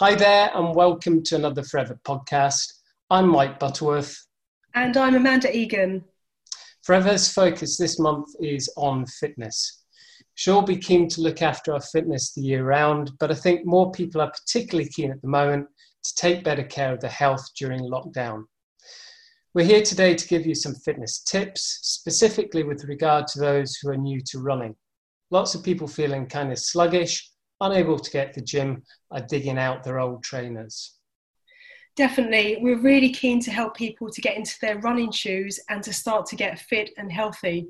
Hi there, and welcome to another Forever podcast. I'm Mike Butterworth. And I'm Amanda Egan. Forever's focus this month is on fitness. Sure, be keen to look after our fitness the year round, but I think more people are particularly keen at the moment to take better care of their health during lockdown. We're here today to give you some fitness tips, specifically with regard to those who are new to running. Lots of people feeling kind of sluggish unable to get to the gym are digging out their old trainers. Definitely. We're really keen to help people to get into their running shoes and to start to get fit and healthy.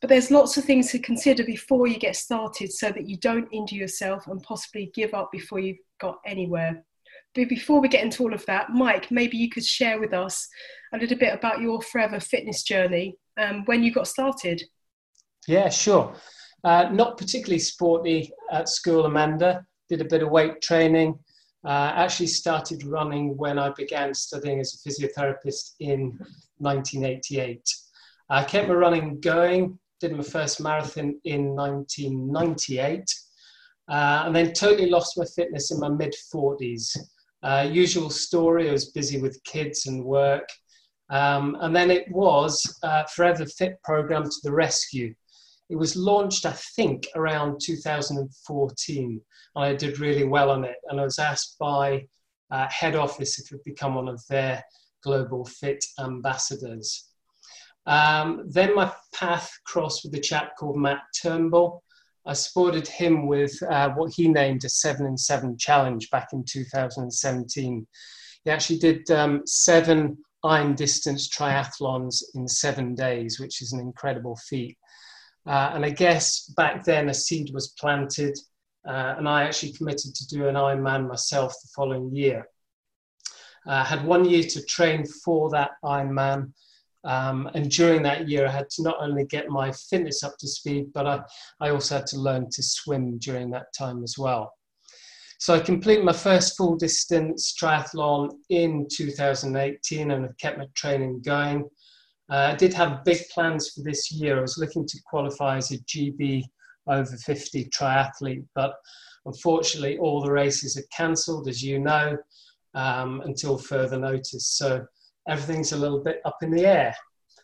But there's lots of things to consider before you get started so that you don't injure yourself and possibly give up before you've got anywhere. But before we get into all of that, Mike, maybe you could share with us a little bit about your forever fitness journey um, when you got started. Yeah, sure. Uh, not particularly sporty at school, Amanda. Did a bit of weight training. Uh, actually started running when I began studying as a physiotherapist in 1988. I kept my running going, did my first marathon in 1998, uh, and then totally lost my fitness in my mid 40s. Uh, usual story, I was busy with kids and work. Um, and then it was uh, Forever Fit program to the rescue. It was launched, I think, around 2014, and I did really well on it. And I was asked by uh, head office if I'd become one of their global fit ambassadors. Um, then my path crossed with a chap called Matt Turnbull. I supported him with uh, what he named a seven and seven challenge back in 2017. He actually did um, seven iron distance triathlons in seven days, which is an incredible feat. Uh, and I guess back then a seed was planted, uh, and I actually committed to do an Ironman myself the following year. I uh, had one year to train for that Ironman. Um, and during that year, I had to not only get my fitness up to speed, but I, I also had to learn to swim during that time as well. So I completed my first full distance triathlon in 2018 and I've kept my training going. Uh, I did have big plans for this year. I was looking to qualify as a GB over 50 triathlete, but unfortunately, all the races are cancelled, as you know, um, until further notice. So everything's a little bit up in the air.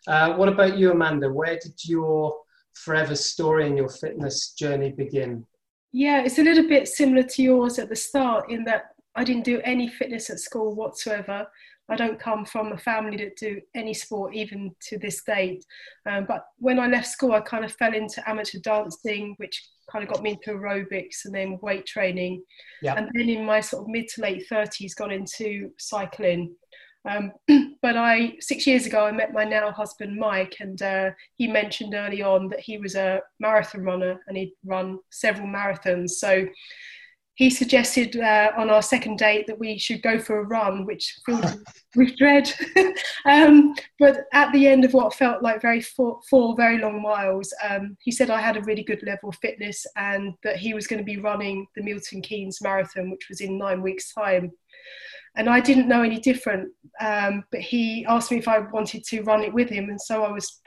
Uh, what about you, Amanda? Where did your forever story and your fitness journey begin? Yeah, it's a little bit similar to yours at the start in that I didn't do any fitness at school whatsoever. I don't come from a family that do any sport even to this date. Um, but when I left school, I kind of fell into amateur dancing, which kind of got me into aerobics and then weight training. And then in my sort of mid to late 30s, got into cycling. Um, but I, six years ago, I met my now husband, Mike, and uh, he mentioned early on that he was a marathon runner and he'd run several marathons. So he suggested uh, on our second date that we should go for a run, which filled with dread. um, but at the end of what felt like very four, four very long miles, um, he said I had a really good level of fitness and that he was going to be running the Milton Keynes Marathon, which was in nine weeks' time. And I didn't know any different, um, but he asked me if I wanted to run it with him, and so I was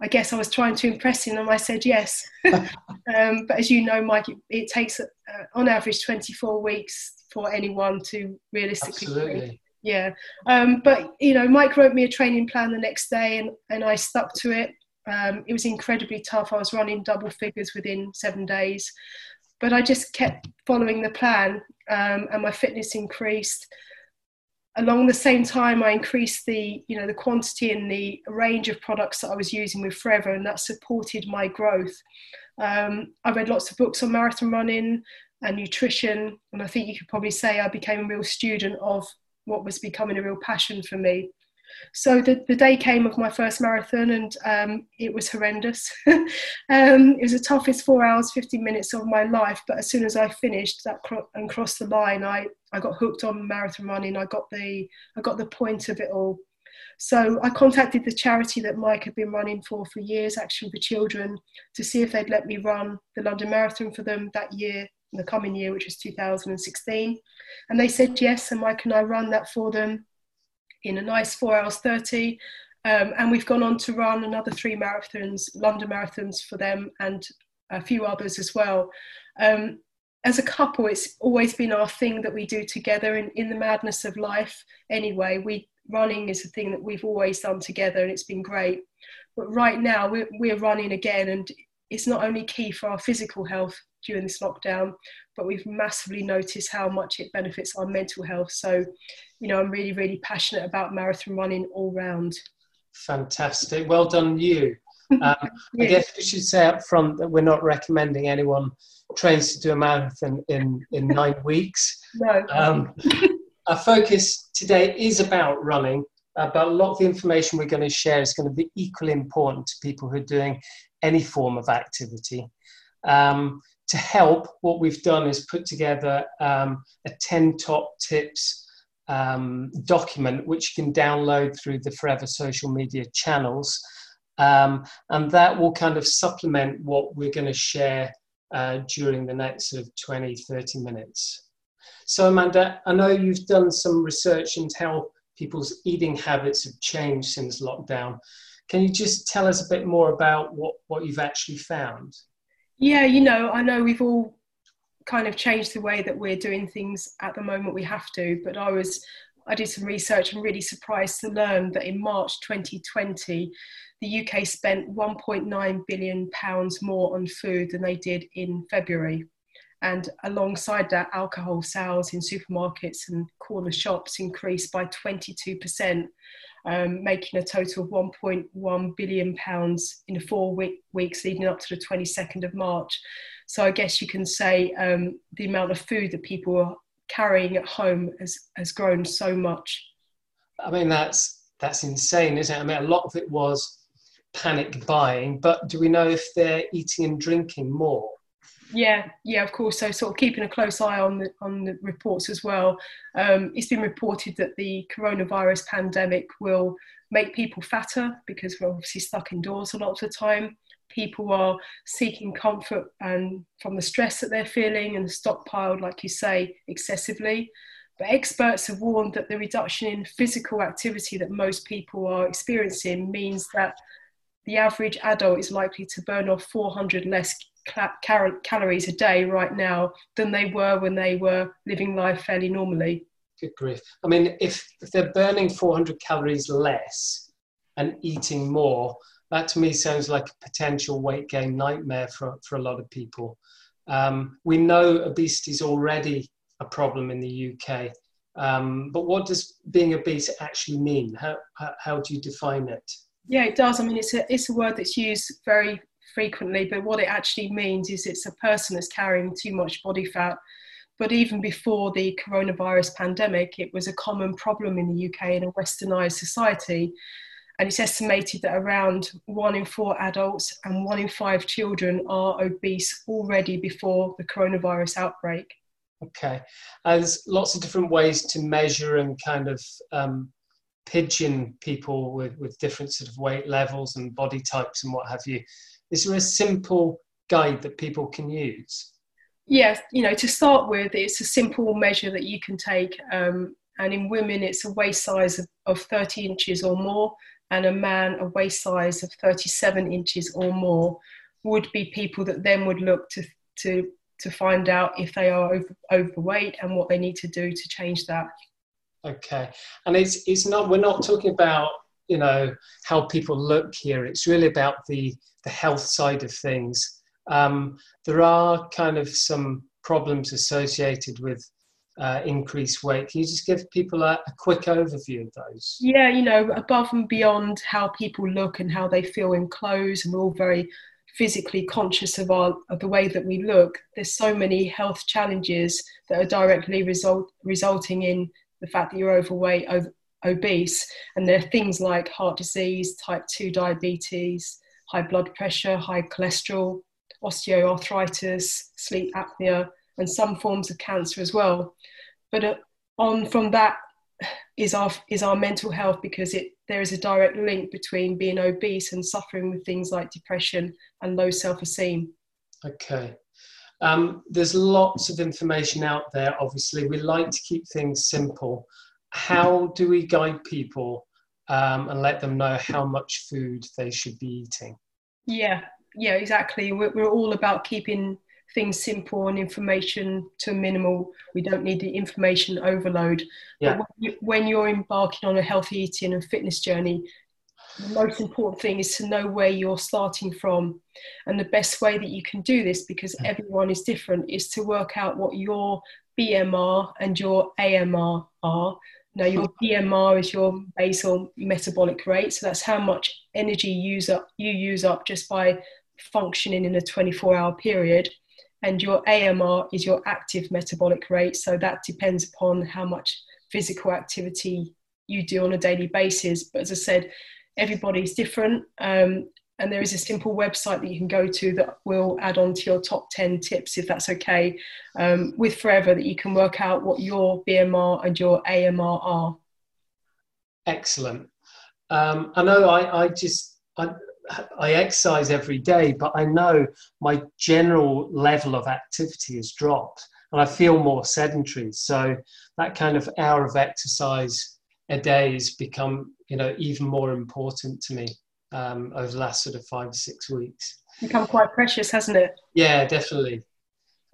I guess I was trying to impress him and I said yes. um, but as you know, Mike, it, it takes uh, on average 24 weeks for anyone to realistically. Absolutely. Yeah. Um, but, you know, Mike wrote me a training plan the next day and, and I stuck to it. Um, it was incredibly tough. I was running double figures within seven days. But I just kept following the plan um, and my fitness increased along the same time i increased the you know the quantity and the range of products that i was using with forever and that supported my growth. Um, i read lots of books on marathon running and nutrition and i think you could probably say i became a real student of what was becoming a real passion for me so the, the day came of my first marathon and um, it was horrendous. um, it was the toughest four hours, 15 minutes of my life. But as soon as I finished that cro- and crossed the line, I, I got hooked on marathon running. I got the, I got the point of it all. So I contacted the charity that Mike had been running for for years, Action for Children, to see if they'd let me run the London Marathon for them that year, the coming year, which was 2016. And they said yes, and Mike and I ran that for them in a nice four hours 30. Um, and we've gone on to run another three marathons, London marathons for them, and a few others as well. Um, as a couple, it's always been our thing that we do together in, in the madness of life. Anyway, we running is a thing that we've always done together, and it's been great. But right now, we're, we're running again, and it's not only key for our physical health during this lockdown, but we've massively noticed how much it benefits our mental health. So, you know, I'm really, really passionate about marathon running all round. Fantastic. Well done, you. Um, I guess we should say up front that we're not recommending anyone trains to do a marathon in, in nine weeks. No. Um, our focus today is about running, uh, but a lot of the information we're going to share is going to be equally important to people who are doing any form of activity. Um, to help, what we've done is put together um, a 10 top tips um, document, which you can download through the Forever social media channels. Um, and that will kind of supplement what we're going to share uh, during the next sort of 20, 30 minutes. So, Amanda, I know you've done some research into how people's eating habits have changed since lockdown. Can you just tell us a bit more about what, what you've actually found? Yeah, you know, I know we've all kind of changed the way that we're doing things at the moment. We have to, but I was, I did some research and really surprised to learn that in March 2020, the UK spent 1.9 billion pounds more on food than they did in February. And alongside that, alcohol sales in supermarkets and corner shops increased by 22% um, making a total of 1.1 billion pounds in the four week, weeks leading up to the 22nd of March. So I guess you can say um, the amount of food that people are carrying at home has, has grown so much. I mean, that's that's insane, isn't it? I mean, a lot of it was panic buying, but do we know if they're eating and drinking more? Yeah, yeah, of course. So, sort of keeping a close eye on the on the reports as well. Um, it's been reported that the coronavirus pandemic will make people fatter because we're obviously stuck indoors a lot of the time. People are seeking comfort and from the stress that they're feeling and stockpiled, like you say, excessively. But experts have warned that the reduction in physical activity that most people are experiencing means that the average adult is likely to burn off 400 less cal- calories a day right now than they were when they were living life fairly normally. Good grief. I mean, if, if they're burning 400 calories less and eating more, that to me sounds like a potential weight gain nightmare for, for a lot of people. Um, we know obesity is already a problem in the UK, um, but what does being obese actually mean? How, how, how do you define it? Yeah, it does. I mean, it's a, it's a word that's used very frequently, but what it actually means is it's a person that's carrying too much body fat. But even before the coronavirus pandemic, it was a common problem in the UK in a westernized society. And it's estimated that around one in four adults and one in five children are obese already before the coronavirus outbreak. Okay. And there's lots of different ways to measure and kind of um, pigeon people with, with different sort of weight levels and body types and what have you. Is there a simple guide that people can use? Yes, you know, to start with, it's a simple measure that you can take. Um, and in women, it's a waist size of, of 30 inches or more, and a man, a waist size of 37 inches or more, would be people that then would look to, to, to find out if they are over, overweight and what they need to do to change that. Okay. And it's, it's not, we're not talking about you know how people look here. It's really about the the health side of things. Um, there are kind of some problems associated with uh, increased weight. Can you just give people a, a, quick overview of those? Yeah, you know, above and beyond how people look and how they feel in clothes, and we're all very physically conscious of our of the way that we look. There's so many health challenges that are directly result resulting in the fact that you're overweight, over, obese. And there are things like heart disease, type 2 diabetes, high blood pressure, high cholesterol, osteoarthritis, sleep apnea, and some forms of cancer as well. But uh, on from that is our is our mental health because it there is a direct link between being obese and suffering with things like depression and low self-esteem. Okay. Um, there's lots of information out there. Obviously, we like to keep things simple, how do we guide people um, and let them know how much food they should be eating? Yeah, yeah, exactly. We're, we're all about keeping things simple and information to minimal. We don't need the information overload. Yeah. But when you're embarking on a healthy eating and fitness journey, the most important thing is to know where you're starting from. And the best way that you can do this, because everyone is different, is to work out what your BMR and your AMR are. Now, your BMR is your basal metabolic rate, so that's how much energy you use up, you use up just by functioning in a 24 hour period. And your AMR is your active metabolic rate, so that depends upon how much physical activity you do on a daily basis. But as I said, everybody's different. Um, and there is a simple website that you can go to that will add on to your top 10 tips if that's okay um, with forever that you can work out what your bmr and your amr are. Excellent. Um, i know i, I just I, I exercise every day but i know my general level of activity has dropped and i feel more sedentary. So that kind of hour of exercise a day has become you know even more important to me um, over the last sort of five to six weeks. Become quite precious, hasn't it? Yeah, definitely.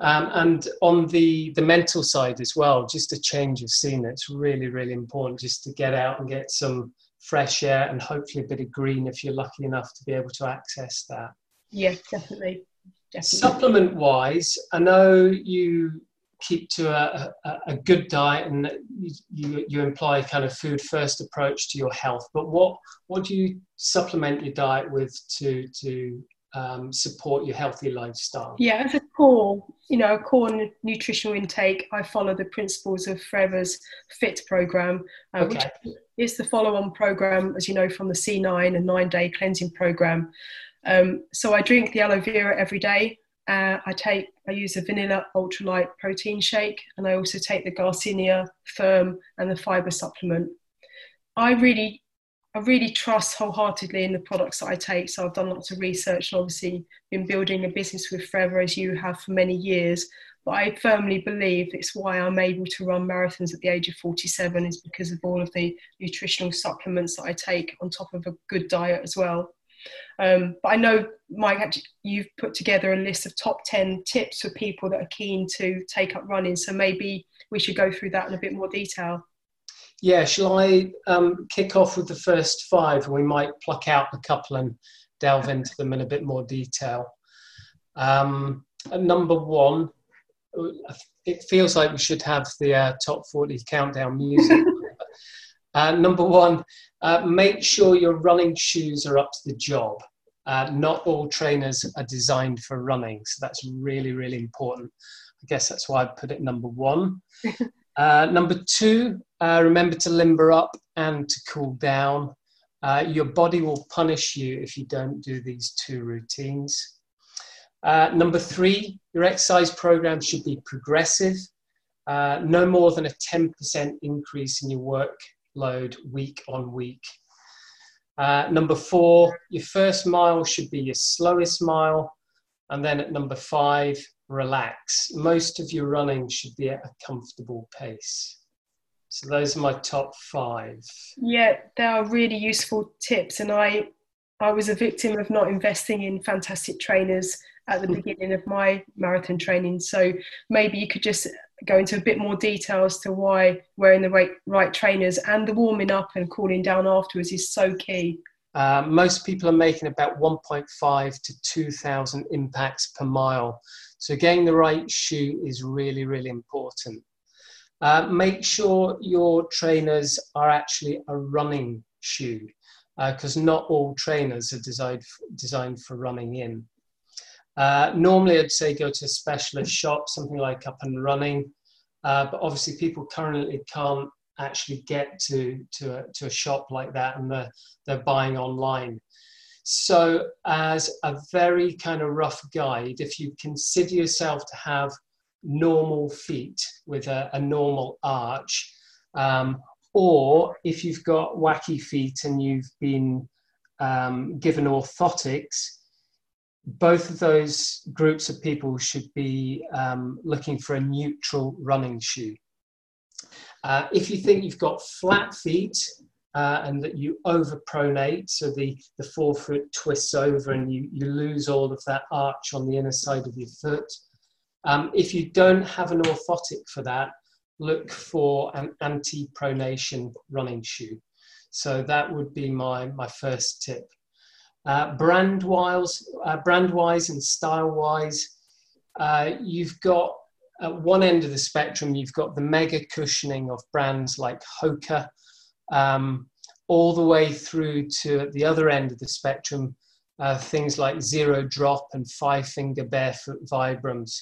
Um, and on the the mental side as well, just a change of scene. It's really really important just to get out and get some fresh air and hopefully a bit of green if you're lucky enough to be able to access that. Yeah, definitely. definitely. Supplement wise, I know you keep to a, a, a good diet and you, you imply kind of food first approach to your health. But what what do you supplement your diet with to to um, support your healthy lifestyle? Yeah as a core you know a core nutritional intake i follow the principles of forever's fit program uh, okay. which is the follow-on program as you know from the c9 and nine day cleansing program. Um, so i drink the aloe vera every day uh, I take, I use a vanilla ultralight protein shake, and I also take the Garcinia Firm and the fiber supplement. I really, I really trust wholeheartedly in the products that I take. So I've done lots of research, and obviously been building a business with Forever as you have for many years. But I firmly believe it's why I'm able to run marathons at the age of 47 is because of all of the nutritional supplements that I take on top of a good diet as well. Um, but I know, Mike, you've put together a list of top 10 tips for people that are keen to take up running. So maybe we should go through that in a bit more detail. Yeah, shall I um, kick off with the first five? We might pluck out a couple and delve into them in a bit more detail. Um, number one, it feels like we should have the uh, top 40 countdown music. uh, number one, uh, make sure your running shoes are up to the job. Uh, not all trainers are designed for running, so that's really, really important. I guess that's why I put it number one. uh, number two, uh, remember to limber up and to cool down. Uh, your body will punish you if you don't do these two routines. Uh, number three, your exercise program should be progressive. no more than a 10% increase in your work load week on week. Uh, number four, your first mile should be your slowest mile. And then at number five, relax. Most of your running should be at a comfortable pace. So those are my top five. Yeah, they are really useful tips. And I, I was a victim of not investing in fantastic trainers at the beginning of my marathon training. So maybe you could just go into a bit more detail as to why wearing the right, right trainers and the warming up and cooling down afterwards is so key. Uh, most people are making about 1.5 to 2,000 impacts per mile. So getting the right shoe is really, really important. Uh, make sure your trainers are actually a running shoe because uh, not all trainers are designed, designed for running in. Uh, normally, I'd say go to a specialist shop, something like Up and Running, uh, but obviously, people currently can't actually get to to a, to a shop like that, and they're they're buying online. So, as a very kind of rough guide, if you consider yourself to have normal feet with a, a normal arch, um, or if you've got wacky feet and you've been um, given orthotics, both of those groups of people should be um, looking for a neutral running shoe. Uh, if you think you've got flat feet uh, and that you overpronate, so the, the forefoot twists over and you, you lose all of that arch on the inner side of your foot, Um, if you don't have an orthotic for that, look for an anti-pronation running shoe. So that would be my, my first tip. Uh, brand wise, uh, brand wise and style wise, uh, you've got at one end of the spectrum, you've got the mega cushioning of brands like Hoka, um, all the way through to at the other end of the spectrum, uh, things like Zero Drop and Five Finger Barefoot Vibrams.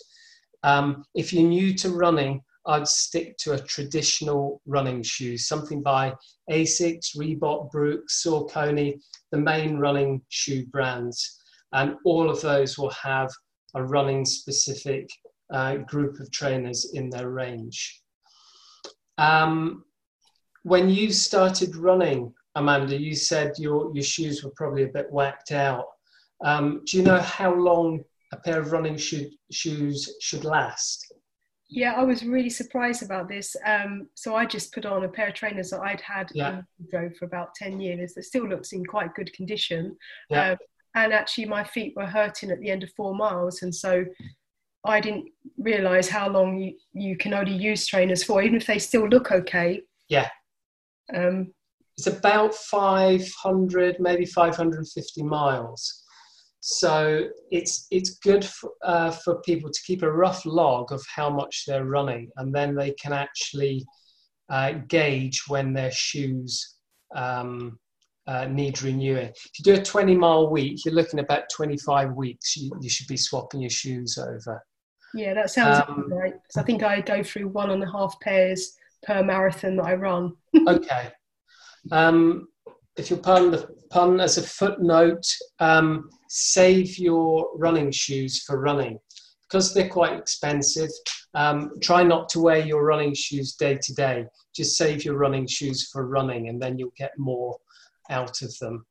Um, if you're new to running, I'd stick to a traditional running shoe, something by Asics, Reebok, Brooks, Saucony, the main running shoe brands. And all of those will have a running specific uh, group of trainers in their range. Um, when you started running, Amanda, you said your, your shoes were probably a bit whacked out. Um, do you know how long a pair of running shoe, shoes should last? Yeah, I was really surprised about this. Um, so I just put on a pair of trainers that I'd had yeah. in for about 10 years that still looks in quite good condition. Yeah. Um, and actually, my feet were hurting at the end of four miles. And so I didn't realize how long you, you can only use trainers for, even if they still look okay. Yeah. Um, it's about 500, maybe 550 miles. So it's it's good for, uh, for people to keep a rough log of how much they're running, and then they can actually uh, gauge when their shoes um, uh, need renewing. If you do a 20 mile week, you're looking about 25 weeks. You, you should be swapping your shoes over. Yeah, that sounds um, right. Because I think I go through one and a half pairs per marathon that I run. okay. Um, if you'll pardon the pun, as a footnote, um, save your running shoes for running because they're quite expensive. Um, try not to wear your running shoes day to day. Just save your running shoes for running, and then you'll get more out of them.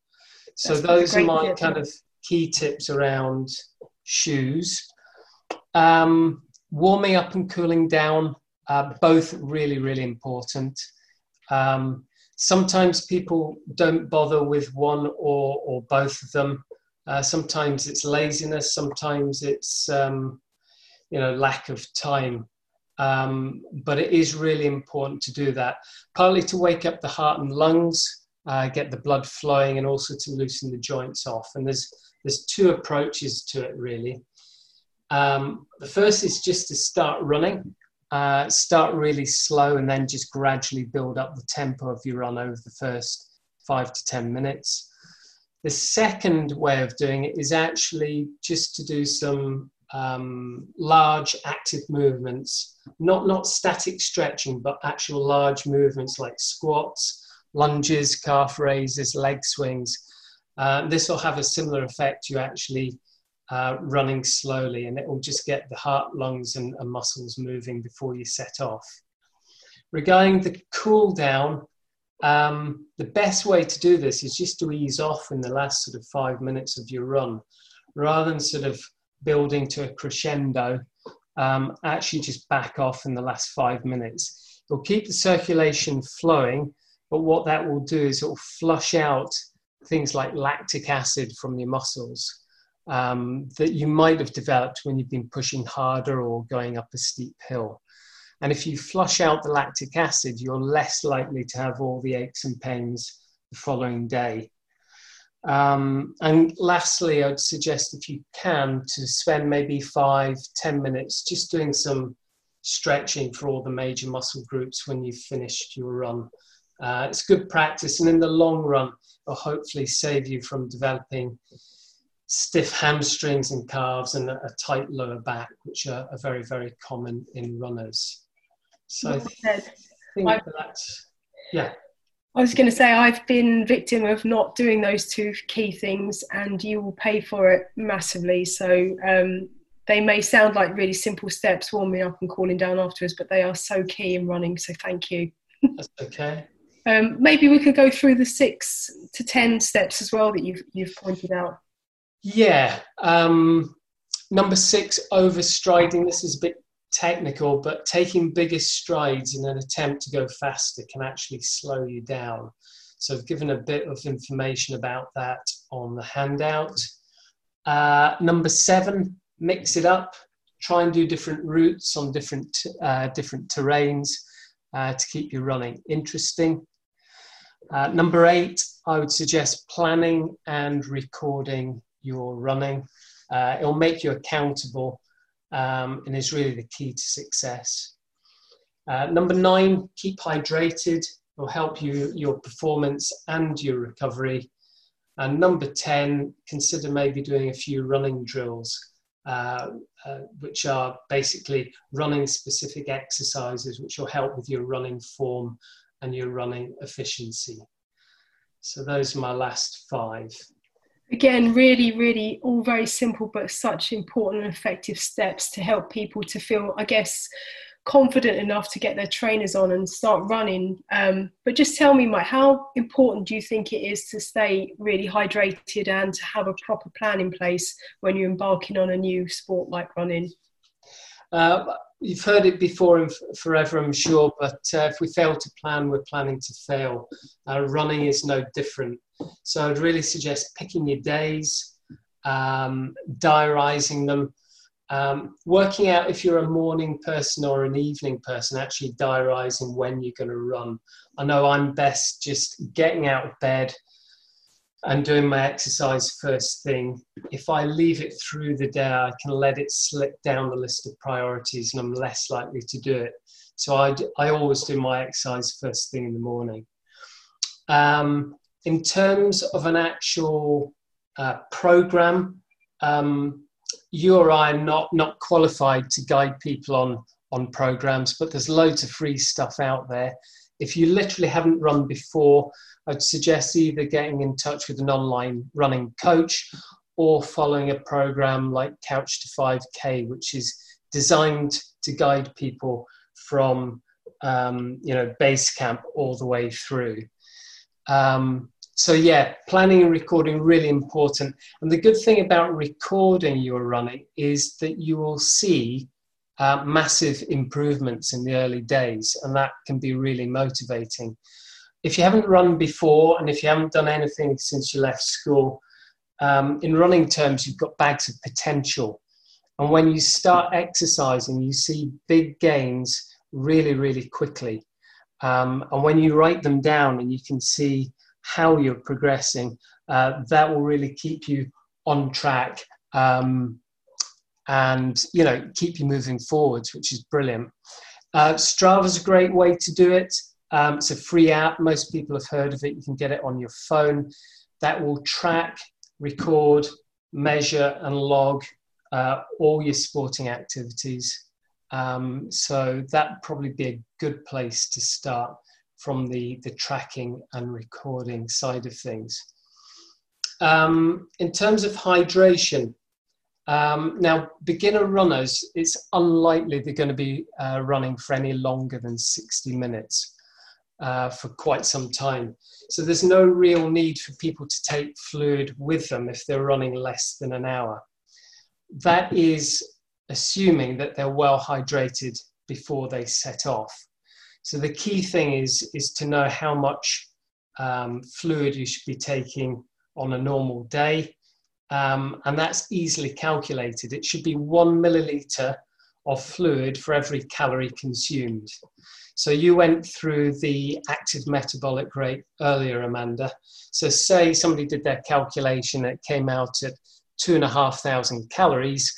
So That's those are my tip. kind of key tips around shoes. Um, warming up and cooling down, uh, both really, really important. Um, sometimes people don't bother with one or, or both of them. Uh, sometimes it's laziness, sometimes it's um, you know lack of time. Um, but it is really important to do that, partly to wake up the heart and lungs, uh, get the blood flowing, and also to loosen the joints off. And there's there's two approaches to it really. Um, the first is just to start running uh, start really slow and then just gradually build up the tempo of your run over the first five to 10 minutes. The second way of doing it is actually just to do some um, large active movements, not, not static stretching, but actual large movements like squats, lunges, calf raises, leg swings. Uh, this will have a similar effect. You actually uh, running slowly, and it will just get the heart, lungs, and, and, muscles moving before you set off. Regarding the cool down, um, the best way to do this is just to ease off in the last sort of five minutes of your run, rather than sort of building to a crescendo. Um, actually, just back off in the last five minutes. It'll keep the circulation flowing, but what that will do is it will flush out things like lactic acid from your muscles um, that you might have developed when you've been pushing harder or going up a steep hill. And if you flush out the lactic acid, you're less likely to have all the aches and pains the following day. Um, and lastly, I'd suggest if you can to spend maybe five, ten minutes just doing some stretching for all the major muscle groups when you've finished your run. Uh, it's good practice, and in the long run, it'll hopefully save you from developing stiff hamstrings and calves and a, tight lower back, which are, are, very, very common in runners. So I think that's, yeah. I was going to say, I've been victim of not doing those two key things, and you will pay for it massively. So um, they may sound like really simple steps, warming up and cooling down afterwards, but they are so key in running. So thank you. That's okay. um, maybe we could go through the six to ten steps as well that you've you've pointed out. Yeah. Um, number six, overstriding. This is a bit technical, but taking bigger strides in an attempt to go faster can actually slow you down. So I've given a bit of information about that on the handout. Uh, number seven, mix it up. try and do different routes on different, uh, different terrains uh, to keep you running interesting. Uh, number eight, I would suggest planning and recording your running. Uh, it'll make you accountable um, and is really the key to success. Uh, number nine, keep hydrated. It'll help you your performance and your recovery. And number 10, consider maybe doing a few running drills, uh, uh, which are basically running specific exercises, which will help with your running form and your running efficiency. So those are my last five. Again, really, really all very simple, but such important and effective steps to help people to feel, I guess, confident enough to get their trainers on and start running. Um, but just tell me, Mike, how important do you think it is to stay really hydrated and to have a proper plan in place when you're embarking on a new sport like running? Uh, you've heard it before and forever, I'm sure, but uh, if we fail to plan, we're planning to fail. Uh, running is no different. So I'd really suggest picking your days, um, diarising them, um, working out if you're a morning person or an evening person, actually diarising when you're going to run. I know I'm best just getting out of bed and doing my exercise first thing. If I leave it through the day, I can let it slip down the list of priorities and I'm less likely to do it. So I, I always do my exercise first thing in the morning. Um, in terms of an actual uh, program, um, you or I are not, not qualified to guide people on, on programs, but there's loads of free stuff out there. If you literally haven't run before, I'd suggest either getting in touch with an online running coach or following a program like Couch to 5K, which is designed to guide people from um, you know base camp all the way through. Um, so yeah, planning and recording really important. And the good thing about recording your running is that you will see uh, massive improvements in the early days, and that can be really motivating. If you haven't run before, and if you haven't done anything since you left school, um, in running terms, you've got bags of potential. And when you start exercising, you see big gains really, really quickly. Um, and when you write them down and you can see how you're progressing, uh, that will really keep you on track um, and you know keep you moving forwards, which is brilliant. Uh, Strava's a great way to do it. Um, it's a free app. Most people have heard of it. You can get it on your phone. That will track, record, measure, and log uh, all your sporting activities. Um, so that probably be a good place to start from the, the tracking and recording side of things. Um, in terms of hydration, um, now beginner runners, it's unlikely they're going to be uh, running for any longer than 60 minutes uh, for quite some time. So there's no real need for people to take fluid with them if they're running less than an hour. That is assuming that they're well hydrated before they set off. So the key thing is, is to know how much um, fluid you should be taking on a normal day. Um, and that's easily calculated. It should be one milliliter of fluid for every calorie consumed. So you went through the active metabolic rate earlier, Amanda. So say somebody did their calculation, it came out at two and a half thousand calories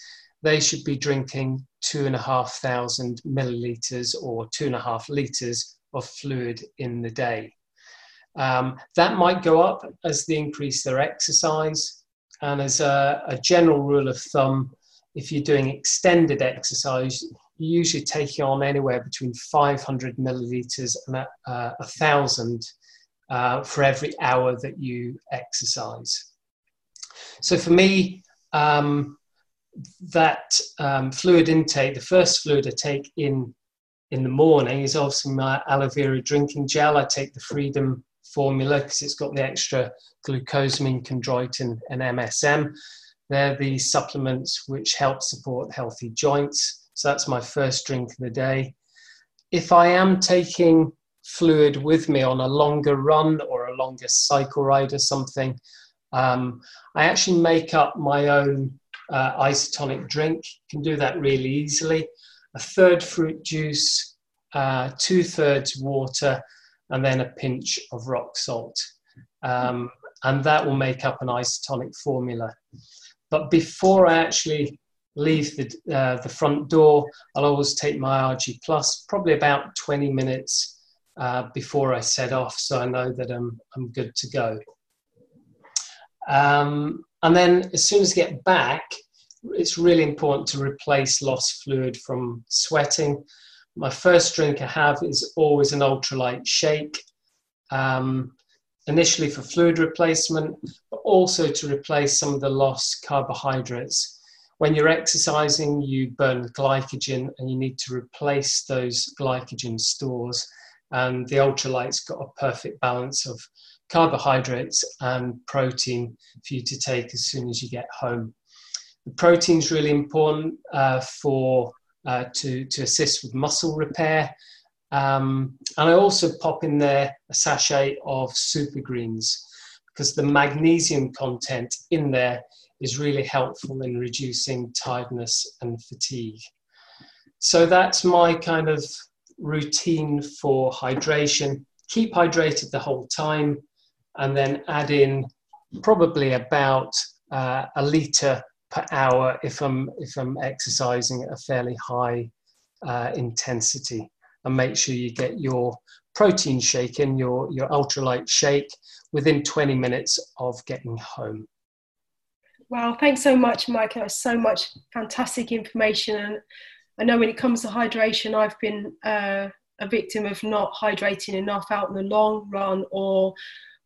they should be drinking two and a half thousand milliliters or two and a half liters of fluid in the day. Um, that might go up as they increase their exercise. And as a, a, general rule of thumb, if you're doing extended exercise, you're usually taking on anywhere between 500 milliliters and a, uh, thousand uh, for every hour that you exercise. So for me, um, that um, fluid intake, the first fluid I take in in the morning is obviously my aloe vera drinking gel. I take the Freedom formula because it's got the extra glucosamine, chondroitin, and MSM. They're the supplements which help support healthy joints. So that's my first drink of the day. If I am taking fluid with me on a longer run or a longer cycle ride or something, um, I actually make up my own uh, isotonic drink. You can do that really easily. A third fruit juice, uh, two thirds water, and then a pinch of rock salt. Um, and that will make up an isotonic formula. But before I actually leave the, uh, the front door, I'll always take my ARGI+, probably about 20 minutes uh, before I set off, so I know that I'm, I'm good to go. Um, and then as soon as I get back, it's really important to replace lost fluid from sweating. My first drink I have is always an ultralight shake, um, initially for fluid replacement, but also to replace some of the lost carbohydrates. When you're exercising, you burn glycogen and you need to replace those glycogen stores. And the ultralight's got a perfect balance of carbohydrates and protein for you to take as soon as you get home. The protein is really important uh, for uh, to, to assist with muscle repair. Um, and I also pop in there a sachet of super greens because the magnesium content in there is really helpful in reducing tiredness and fatigue. So that's my kind of routine for hydration. Keep hydrated the whole time and then add in probably about uh, a litre per hour if I'm, if I'm exercising at a fairly high uh, intensity. And make sure you get your protein shake in, your, your ultralight shake, within 20 minutes of getting home. Wow, thanks so much, Michael. So much fantastic information. And I know when it comes to hydration, I've been uh, a victim of not hydrating enough out in the long run or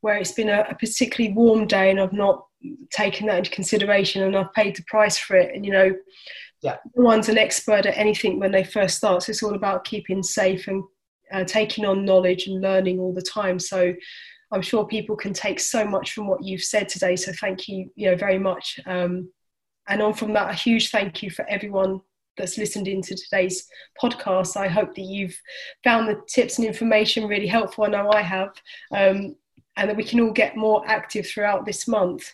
where it's been a, a, particularly warm day and I've not taken that into consideration and I've paid the price for it. And you know, yeah. no one's an expert at anything when they first start. So it's all about keeping safe and uh, taking on knowledge and learning all the time. So I'm sure people can take so much from what you've said today. So thank you, you know, very much. Um, and on from that, a huge thank you for everyone that's listened into today's podcast. I hope that you've found the tips and information really helpful. I know I have. Um, and that we can all get more active throughout this month.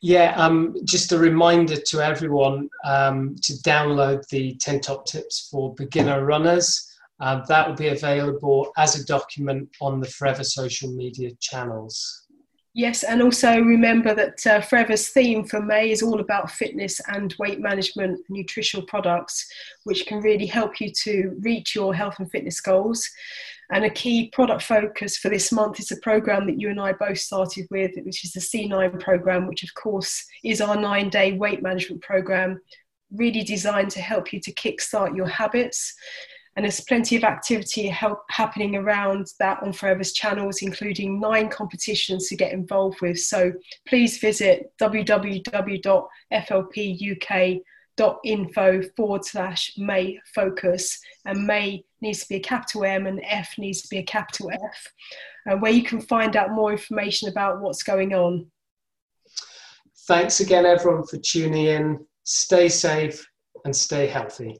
Yeah, um, just a reminder to everyone um, to download the 10 top tips for beginner runners. Uh, that will be available as a document on the Forever social media channels. Yes, and also remember that uh, Forever's theme for May is all about fitness and weight management, nutritional products, which can really help you to reach your health and fitness goals. And a key product focus for this month is a program that you and I both started with, which is the C9 program, which of course is our nine day weight management program, really designed to help you to kickstart your habits. And there's plenty of activity happening around that on Forever's channels, including nine competitions to get involved with. So please visit www.flpuk.com info forward slash may focus and may needs to be a capital M and F needs to be a capital F, uh, where you can find out more information about what's going on. Thanks again, everyone, for tuning in. Stay safe and stay healthy.